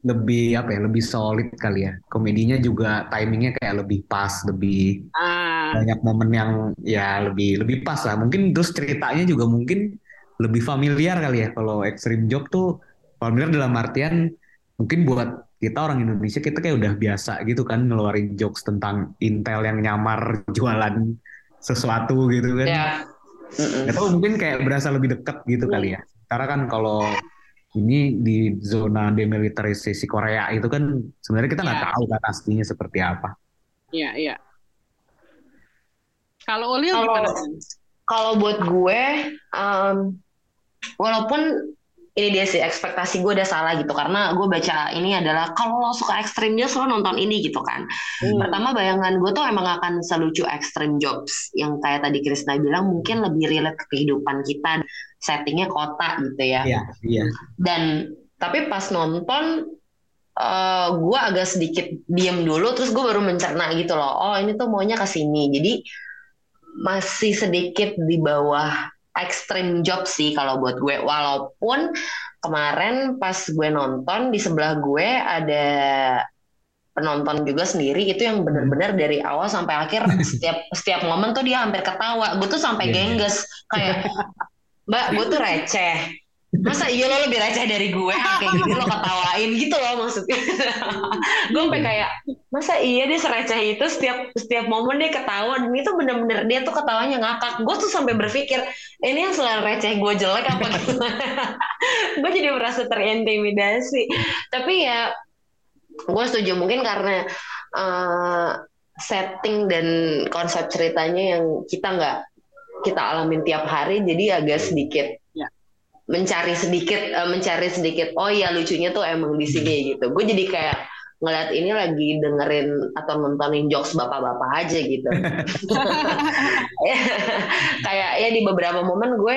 Speaker 3: Lebih apa ya, lebih solid kali ya. Komedinya juga timingnya kayak lebih pas, lebih
Speaker 1: ah,
Speaker 3: banyak momen yang ya lebih lebih pas lah. Mungkin terus ceritanya juga mungkin lebih familiar kali ya. Kalau Extreme Job tuh familiar dalam artian mungkin buat kita orang Indonesia kita kayak udah biasa gitu kan ngeluarin jokes tentang Intel yang nyamar jualan sesuatu gitu kan.
Speaker 2: Ya.
Speaker 3: Tahu mungkin kayak berasa lebih dekat gitu kali ya. Karena kan kalau ini di zona demilitarisasi Korea itu kan sebenarnya kita nggak
Speaker 1: Ya.
Speaker 3: tahu kan aslinya seperti apa.
Speaker 1: iya iya. Kalau Ulil
Speaker 2: Kalau-
Speaker 1: gimana?
Speaker 2: Kalau buat gue, em, walaupun ini dia sih ekspektasi gue udah salah gitu karena gue baca ini adalah kalau lo suka extreme jobs lo nonton ini gitu kan.
Speaker 1: Hmm.
Speaker 2: Pertama bayangan gue tuh emang akan selucu extreme jobs yang kayak tadi Krisna bilang mungkin lebih relate ke kehidupan kita, settingnya kota gitu ya.
Speaker 3: Iya, iya.
Speaker 2: Dan tapi pas nonton eh gue agak sedikit diem dulu terus gue baru mencerna gitu loh. Oh ini tuh maunya ke sini. Jadi masih sedikit di bawah extreme job sih kalau buat gue. Walaupun kemarin pas gue nonton di sebelah gue ada penonton juga sendiri itu yang benar-benar dari awal sampai akhir *laughs* setiap setiap momen tuh dia hampir ketawa. Gue tuh sampai
Speaker 3: Iya.
Speaker 2: gengges kayak Mbak, gue tuh receh. Masa iya lo lebih receh dari gue? Kayak gitu lo ketawain gitu loh maksudnya. *laughs* gue sampai kayak, masa iya dia sereceh itu setiap setiap momen dia ketawa dan itu bener-bener dia tuh ketawanya ngakak. Gue tuh sampai berpikir, ini yang selain receh gue jelek apa gimana? *laughs* gue jadi merasa terintimidasi. Tapi ya, gue setuju mungkin karena eh, setting dan konsep ceritanya yang kita nggak kita alamin tiap hari jadi agak sedikit. Mencari sedikit eh, mencari sedikit oh ya lucunya tuh emang di sini gitu. Gue jadi kayak ngeliat ini lagi dengerin atau nontonin jokes bapak-bapak aja gitu. *laughs* Ya, kayak ya di beberapa momen gue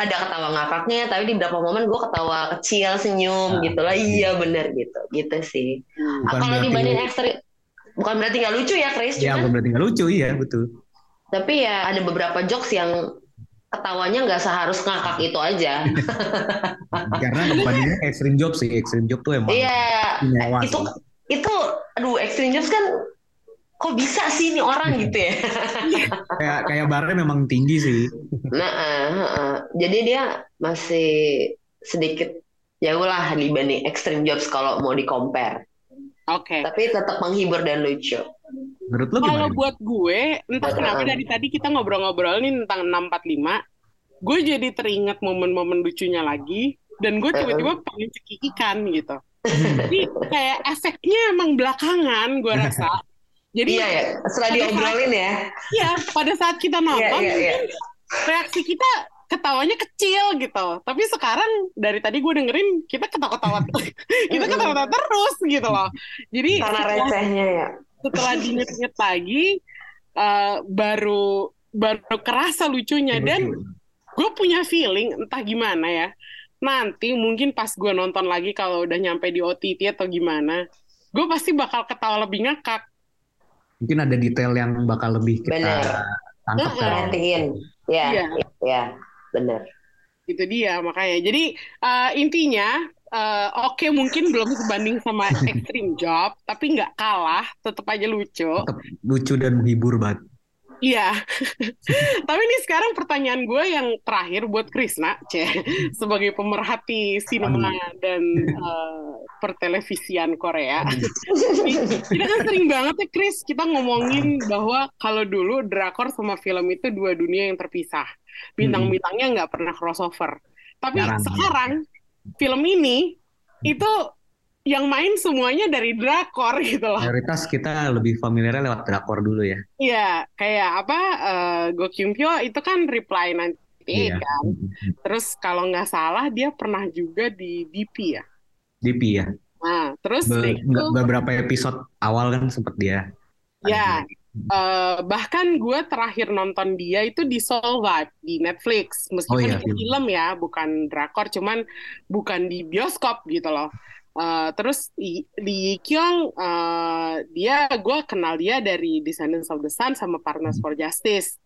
Speaker 2: ada ketawa ngakaknya tapi di beberapa momen gue ketawa kecil senyum
Speaker 3: Ah,
Speaker 2: gitu lah. iya. Bener gitu. Gitu sih.
Speaker 1: Hmm.
Speaker 3: Bukan
Speaker 2: kalau dibanding ekstrim bukan berarti nggak lucu ya Chris
Speaker 3: Ya, bukan berarti nggak lucu, iya betul.
Speaker 2: tapi ya ada beberapa jokes yang ketawanya nggak seharus ngakak itu aja. *laughs*
Speaker 3: Karena bandingnya extreme job sih, extreme job tuh emang
Speaker 2: Iya,
Speaker 3: nyawa
Speaker 2: itu
Speaker 3: sih.
Speaker 2: itu aduh extreme jokes kan kok bisa sih ini orang gitu ya. *laughs*
Speaker 3: Kayak kayak barnya memang tinggi sih.
Speaker 2: Nah, eh, eh. jadi dia masih sedikit jauh lah dibanding extreme jokes kalau mau di compare.
Speaker 1: Oke.
Speaker 2: Tapi tetap menghibur dan lucu.
Speaker 3: Menurut lo
Speaker 1: Kalau buat gue, entah kenapa dari tadi kita ngobrol-ngobrol nih tentang 645, gue jadi teringat momen-momen lucunya lagi, dan gue tiba-tiba pengen cekikikan gitu. Jadi kayak efeknya emang belakangan gue *laughs* rasa. Jadi
Speaker 2: Iya ya, setelah diobrolin ya.
Speaker 1: Iya, pada saat kita nonton
Speaker 2: Iya, iya, iya.
Speaker 1: mungkin reaksi kita ketawanya kecil gitu. Tapi sekarang dari tadi gue dengerin kita ketawa-ketawa *laughs* *laughs* kita ketawa-ketawa terus gitu loh. Jadi
Speaker 2: Karena
Speaker 1: setelah,
Speaker 2: recehnya ya.
Speaker 1: setelah *laughs* diinget-inget lagi eh, baru baru kerasa lucunya dan gue punya feeling entah gimana ya. Nanti mungkin pas gue nonton lagi kalau udah nyampe di OTT atau gimana, gue pasti bakal ketawa lebih ngakak.
Speaker 3: Mungkin ada detail yang bakal lebih kita
Speaker 2: Bener.
Speaker 3: tangkap kan.
Speaker 2: Ya,
Speaker 1: Iya.
Speaker 2: ya, bener.
Speaker 1: itu dia makanya. Jadi eh, intinya eh, oke mungkin belum sebanding sama *laughs* Extreme Job tapi nggak kalah tetap aja lucu.
Speaker 3: Tetap lucu dan menghibur banget.
Speaker 1: iya. *laughs* Tapi ini sekarang pertanyaan gue yang terakhir buat Krisna *laughs* C sebagai pemerhati sinema dan eh, pertelevisian Korea. Kita kan sering banget ya Chris kita ngomongin bahwa kalau dulu drakor sama film itu dua dunia yang terpisah bintang-bintangnya nggak pernah crossover tapi
Speaker 3: Jarang.
Speaker 1: sekarang film ini itu yang main semuanya dari drakor *laughs* gitu loh
Speaker 3: Mayoritas kita lebih familiar lewat drakor dulu ya.
Speaker 1: Iya kayak apa eh, Go Kyung Pyo itu kan Reply 98
Speaker 3: Iya.
Speaker 1: kan terus kalau nggak salah dia pernah juga di DP ya
Speaker 3: DP ya.
Speaker 1: nah terus
Speaker 3: Be-
Speaker 1: itu
Speaker 3: beberapa episode awal kan sempet dia.
Speaker 1: Ya, eh, bahkan gue terakhir nonton dia itu di Soul Vibe di Netflix, meskipun
Speaker 3: Oh iya,
Speaker 1: itu
Speaker 3: film.
Speaker 1: film ya, bukan drakor, cuman bukan di bioskop gitu loh. Eh, terus di, Kyung, eh, dia gue kenal dia dari Descendants of the Sun sama Partners for Justice.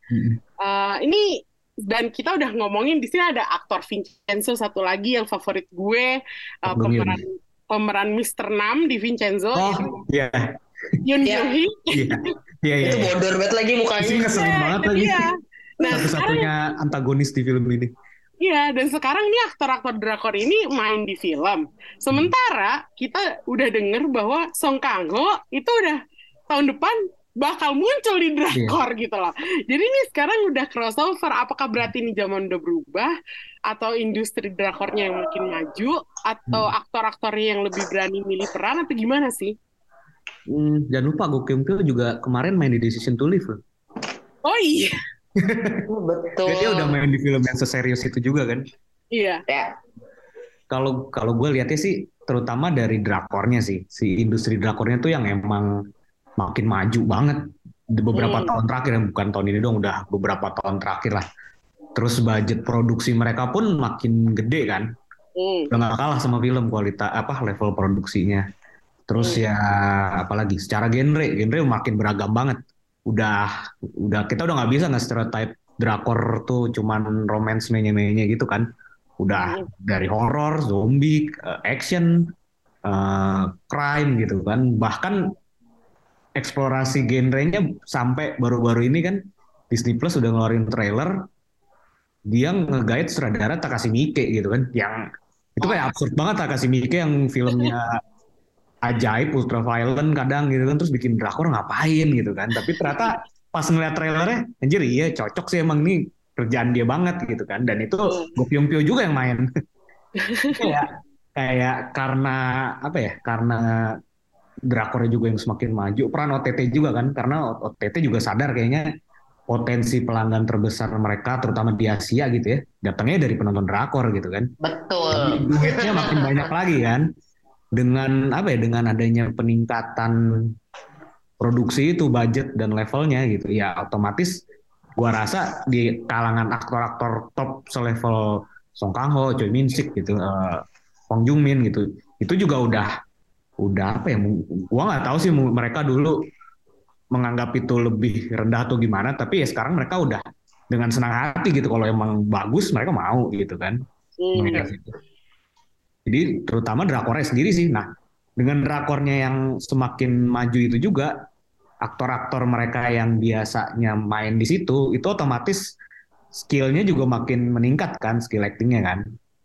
Speaker 1: Eh, ini dan kita udah ngomongin di sini ada aktor Vincenzo satu lagi yang favorit gue,
Speaker 3: Yoon.
Speaker 1: pemeran pemeran Mr. Nam di Vincenzo,
Speaker 3: Oh iya,
Speaker 1: Yoon
Speaker 2: Iya.
Speaker 1: Yoo Hee.
Speaker 3: iya, *laughs* iya, iya.
Speaker 2: Itu bodor banget lagi
Speaker 3: Sih
Speaker 2: mukanya.
Speaker 3: ngeselin
Speaker 1: Iya,
Speaker 3: banget lagi.
Speaker 1: dia. Nah, sekarang
Speaker 3: Satu-satunya antagonis di film ini.
Speaker 1: iya dan sekarang nih aktor-aktor drakor ini main di film. Sementara kita udah denger bahwa Song Kang Ho itu udah tahun depan bakal muncul di drakor gitu loh. Jadi ini sekarang udah crossover. Apakah berarti ini zaman udah berubah atau industri drakornya yang makin maju atau aktor-aktornya yang lebih berani milih peran atau gimana sih?
Speaker 3: Hmm, jangan lupa Go Kyung Pyo juga kemarin main di Decision to Live loh.
Speaker 1: Oh iya, *laughs*
Speaker 2: Betul.
Speaker 3: Jadi dia udah main di film yang seserius itu juga kan.
Speaker 1: iya.
Speaker 2: Ya,
Speaker 3: Kalau kalau gue lihatnya sih terutama dari drakornya sih. Si industri drakornya tuh yang emang makin maju banget di beberapa
Speaker 1: Hmm.
Speaker 3: tahun terakhir bukan tahun ini dong udah beberapa tahun terakhir lah. Terus budget produksi mereka pun makin gede kan.
Speaker 1: Hmm.
Speaker 3: udah nggak kalah sama film kualitas apa level produksinya terus
Speaker 1: Hmm.
Speaker 3: ya apalagi secara genre genre makin beragam banget. Udah udah kita udah nggak bisa nggak stereotype drakor tuh cuman romance menye-menye gitu kan. Udah
Speaker 1: Hmm.
Speaker 3: dari horror zombie eh, action eh, crime gitu kan. Bahkan eksplorasi genrenya sampai baru-baru ini kan Disney Plus udah ngeluarin trailer dia nge-guide sutradara Takashi Miike gitu kan. Yang itu kayak absurd banget Takashi Miike yang filmnya *laughs* ajaib ultra violent kadang gitu kan terus bikin drakor ngapain gitu kan. Tapi ternyata pas ngeliat trailernya anjir iya cocok sih emang nih kerjaan dia banget gitu kan. Dan itu Go Pyong Pyo juga yang main. *laughs* Kayak kayak karena apa ya karena drakornya juga yang semakin maju. Peran OTT juga kan karena OTT juga sadar kayaknya potensi pelanggan terbesar mereka terutama di Asia gitu ya datangnya dari penonton drakor gitu kan.
Speaker 2: Betul.
Speaker 3: duitnya makin banyak lagi kan dengan apa ya dengan adanya peningkatan produksi itu budget dan levelnya gitu ya otomatis gua rasa di kalangan aktor-aktor top selevel Song Kang Ho, Choi Min Sik gitu, eh, Hong Jung Min gitu, itu juga udah udah apa ya? Gua nggak tahu sih mereka dulu menganggap itu lebih rendah atau gimana, tapi ya sekarang mereka udah dengan senang hati gitu kalau emang bagus mereka mau gitu kan.
Speaker 1: Hmm.
Speaker 3: Jadi terutama drakornya sendiri sih. Nah, dengan drakornya yang semakin maju itu juga aktor-aktor mereka yang biasanya main di situ itu otomatis skillnya juga makin meningkat kan skill actingnya kan.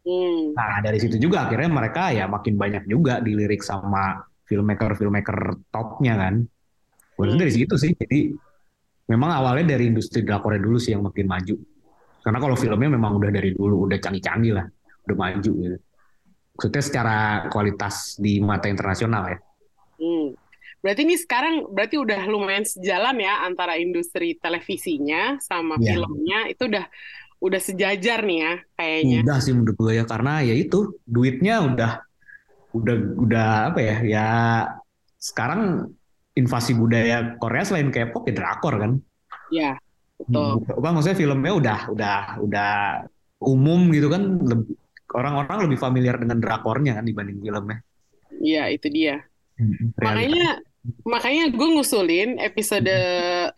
Speaker 1: Hmm.
Speaker 3: Nah dari situ juga akhirnya mereka ya makin banyak juga dilirik sama filmmaker-filmmaker topnya kan. Gue
Speaker 1: Hmm.
Speaker 3: dari situ sih. Jadi memang awalnya dari industri drakornya dulu sih yang makin maju. Karena kalau filmnya memang udah dari dulu udah canggih-canggih lah, udah maju gitu. Maksudnya secara kualitas di mata internasional ya.
Speaker 1: Hmm. berarti ini sekarang berarti udah lumayan sejalan ya antara industri televisinya sama
Speaker 3: Iya.
Speaker 1: filmnya itu udah udah sejajar nih ya kayaknya.
Speaker 3: Udah sih menurut gue ya karena ya itu duitnya udah udah udah apa ya ya sekarang invasi budaya Korea selain K-pop ya drakor kan.
Speaker 1: Ya, betul.
Speaker 3: Apa maksudnya filmnya udah udah udah umum gitu kan lebih orang-orang lebih familiar dengan drakornya kan dibanding filmnya.
Speaker 1: Iya, itu dia.
Speaker 3: Realita.
Speaker 1: Makanya makanya gue ngusulin episode 645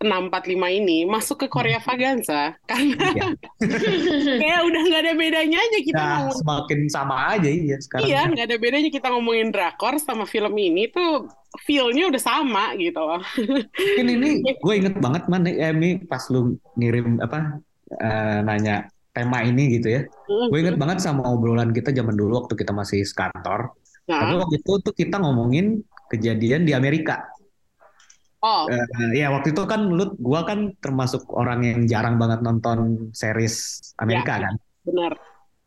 Speaker 1: ini masuk ke Korea Vaganza karena
Speaker 3: Iya. *laughs*
Speaker 1: kayak udah nggak ada bedanya aja kita
Speaker 3: Nah,
Speaker 1: ngomong
Speaker 3: semakin sama aja iya sekarang.
Speaker 1: Iya, nggak ada bedanya kita ngomongin drakor sama film ini tuh feel-nya udah sama gitu loh.
Speaker 3: Mungkin ini gue inget banget man, eh, ini pas lu ngirim apa eh, nanya tema ini gitu ya. Gue inget banget sama obrolan kita zaman dulu waktu kita masih sekantor. Tapi
Speaker 1: Nah,
Speaker 3: waktu itu tuh kita ngomongin kejadian di Amerika.
Speaker 1: oh,
Speaker 3: Eh, ya waktu itu kan lu, gua kan termasuk orang yang jarang banget nonton series Amerika kan.
Speaker 1: benar.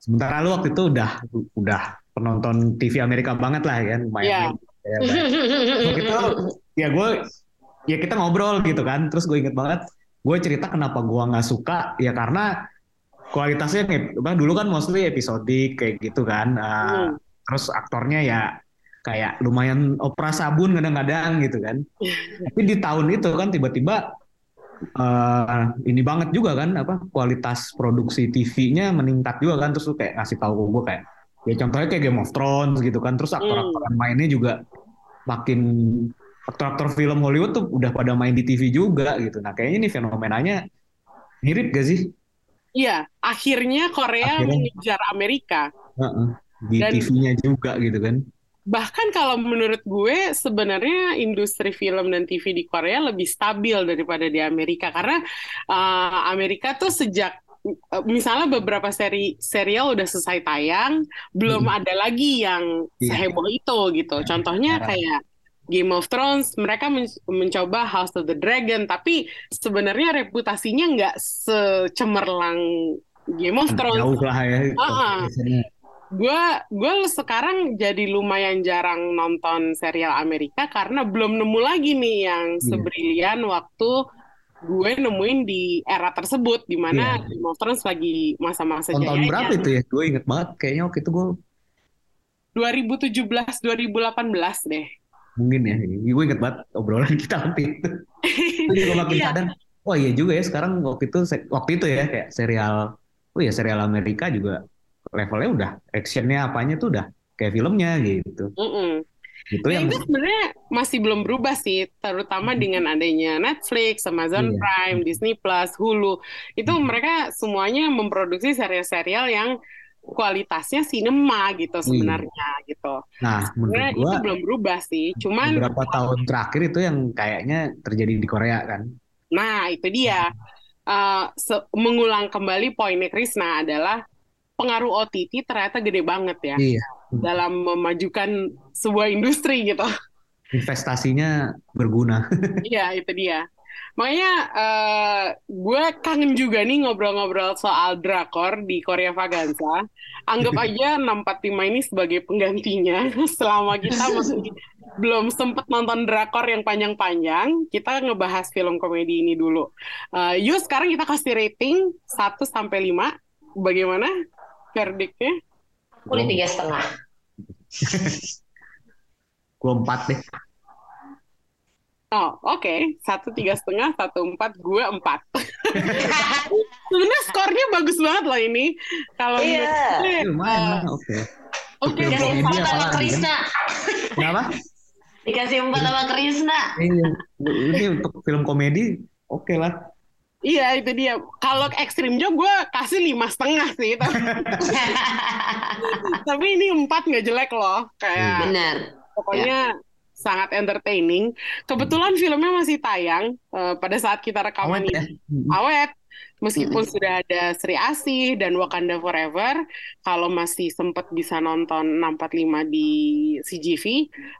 Speaker 3: Sementara lu waktu itu udah udah penonton TV Amerika banget lah ya, lumayan. Ya, Waktu itu ya gue ya kita ngobrol gitu kan. Terus gue inget banget, gue cerita kenapa gua nggak suka ya karena kualitasnya apa, dulu kan mostly episodik kayak gitu kan. Eh,
Speaker 1: Hmm.
Speaker 3: Terus aktornya ya kayak lumayan opera sabun kadang-kadang gitu kan. *laughs* Tapi di tahun itu kan tiba-tiba eh, ini banget juga kan apa kualitas produksi TV-nya meningkat juga kan terus lu kayak ngasih tahu gue kayak ya contohnya kayak Game of Thrones gitu kan terus aktor-aktor yang mainnya juga makin aktor-aktor film Hollywood tuh udah pada main di TV juga gitu. Nah kayaknya ini fenomenanya mirip gak sih?
Speaker 1: Iya, akhirnya Korea
Speaker 3: Akhirnya.
Speaker 1: mengejar Amerika.
Speaker 3: Heeh. Di
Speaker 1: Dan-
Speaker 3: TV-nya juga gitu kan.
Speaker 1: Bahkan kalau menurut gue sebenarnya industri film dan TV di Korea lebih stabil daripada di Amerika karena uh, Amerika tuh sejak uh, misalnya beberapa seri serial udah selesai tayang, belum
Speaker 3: Hmm.
Speaker 1: ada lagi yang
Speaker 3: Iya.
Speaker 1: seheboh itu gitu. Contohnya
Speaker 3: Sekarang.
Speaker 1: kayak Game of Thrones, mereka men- mencoba House of the Dragon, tapi sebenarnya reputasinya nggak secemerlang Game of Thrones.
Speaker 3: Jauh lah ya.
Speaker 1: Ah.
Speaker 3: biasanya.
Speaker 1: Gue gue sekarang jadi lumayan jarang nonton serial Amerika karena belum nemu lagi nih yang
Speaker 3: Iya.
Speaker 1: sebrilian waktu gue nemuin di era tersebut di mana
Speaker 3: Iya.
Speaker 1: Game of Thrones lagi masa-masa
Speaker 3: Tahun, tahun berapa itu ya? Gue inget banget. Kayaknya waktu itu gue
Speaker 1: 2017 2018 deh.
Speaker 3: Mungkin ya. Gue inget banget obrolan *laughs* kita waktu itu. Gue makin
Speaker 1: Iya.
Speaker 3: sadar. Oh iya juga ya sekarang waktu itu waktu itu ya kayak serial. Oh iya serial Amerika juga levelnya udah actionnya apanya tuh udah kayak filmnya gitu.
Speaker 1: Mm-mm.
Speaker 3: Itu
Speaker 1: Ya,
Speaker 3: yang
Speaker 1: itu sebenarnya masih belum berubah sih, terutama dengan adanya Netflix, Amazon
Speaker 3: Iya.
Speaker 1: Prime, Disney Plus, Hulu. Itu
Speaker 3: Hmm.
Speaker 1: mereka semuanya memproduksi serial-serial yang kualitasnya sinema gitu sebenarnya gitu.
Speaker 3: nah
Speaker 1: Sebenarnya itu belum berubah sih. Cuman
Speaker 3: beberapa tahun terakhir itu yang kayaknya terjadi di Korea kan.
Speaker 1: nah itu dia. Eh, se- mengulang kembali poinnya Krisna adalah pengaruh OTT ternyata gede banget ya
Speaker 3: Iya.
Speaker 1: dalam memajukan sebuah industri gitu.
Speaker 3: Investasinya berguna.
Speaker 1: Iya, itu dia. Makanya eh, gue kangen juga nih ngobrol-ngobrol soal drakor di Korea Vaganza. Anggap *laughs* aja 645 ini sebagai penggantinya *laughs* selama kita masih belum sempet nonton drakor yang panjang-panjang, kita ngebahas film komedi ini dulu. Eh, yuk sekarang kita kasih rating 1 sampai 5. Bagaimana verdictnya?
Speaker 2: Aku di tiga setengah.
Speaker 3: Gue empat deh.
Speaker 1: Oh, oke. Satu tiga setengah, satu empat, gue empat. *laughs* Sebenarnya skornya bagus banget loh ini. Kalau
Speaker 2: Iya.
Speaker 1: menurut gue,
Speaker 3: Eh, lumayan
Speaker 1: eh,
Speaker 3: lah, oke.
Speaker 1: Oke,
Speaker 2: Dikasih empat
Speaker 3: apa
Speaker 2: sama? Krisna.
Speaker 3: Kenapa?
Speaker 2: Dikasih empat sama Krisna.
Speaker 3: Iya, ini untuk film komedi oke lah.
Speaker 1: iya itu dia. Kalau ekstrim job gue kasih lima setengah sih. Tapi, *laughs* tapi ini empat nggak jelek loh. Kayak
Speaker 2: Benar.
Speaker 1: pokoknya sangat entertaining. Kebetulan filmnya masih tayang eh, pada saat kita rekaman
Speaker 3: Awet ya.
Speaker 1: ini. Awet. Meskipun sudah ada Sri Asih dan Wakanda Forever, kalau masih sempat bisa nonton 645 di CGV,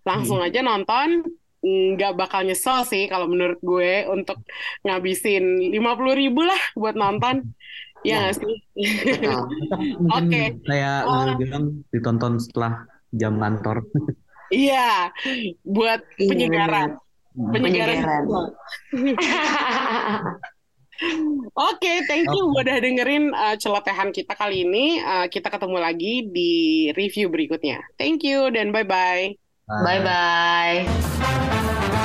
Speaker 1: langsung aja nonton. Nggak bakal nyesel sih kalau menurut gue untuk ngabisin 50 ribu lah buat nonton. Ya nggak sih? *laughs*
Speaker 3: Mungkin
Speaker 1: Oke.
Speaker 3: kayak
Speaker 1: Oh.
Speaker 3: lu bilang ditonton setelah jam kantor. *laughs*
Speaker 1: Iya, buat
Speaker 2: Iya,
Speaker 1: penyegaran. penyegaran. Oke, thank you
Speaker 3: Oke.
Speaker 1: udah dengerin uh, celotehan kita kali ini. Uh, kita ketemu lagi di review berikutnya. Thank you dan bye-bye.
Speaker 2: Bye bye.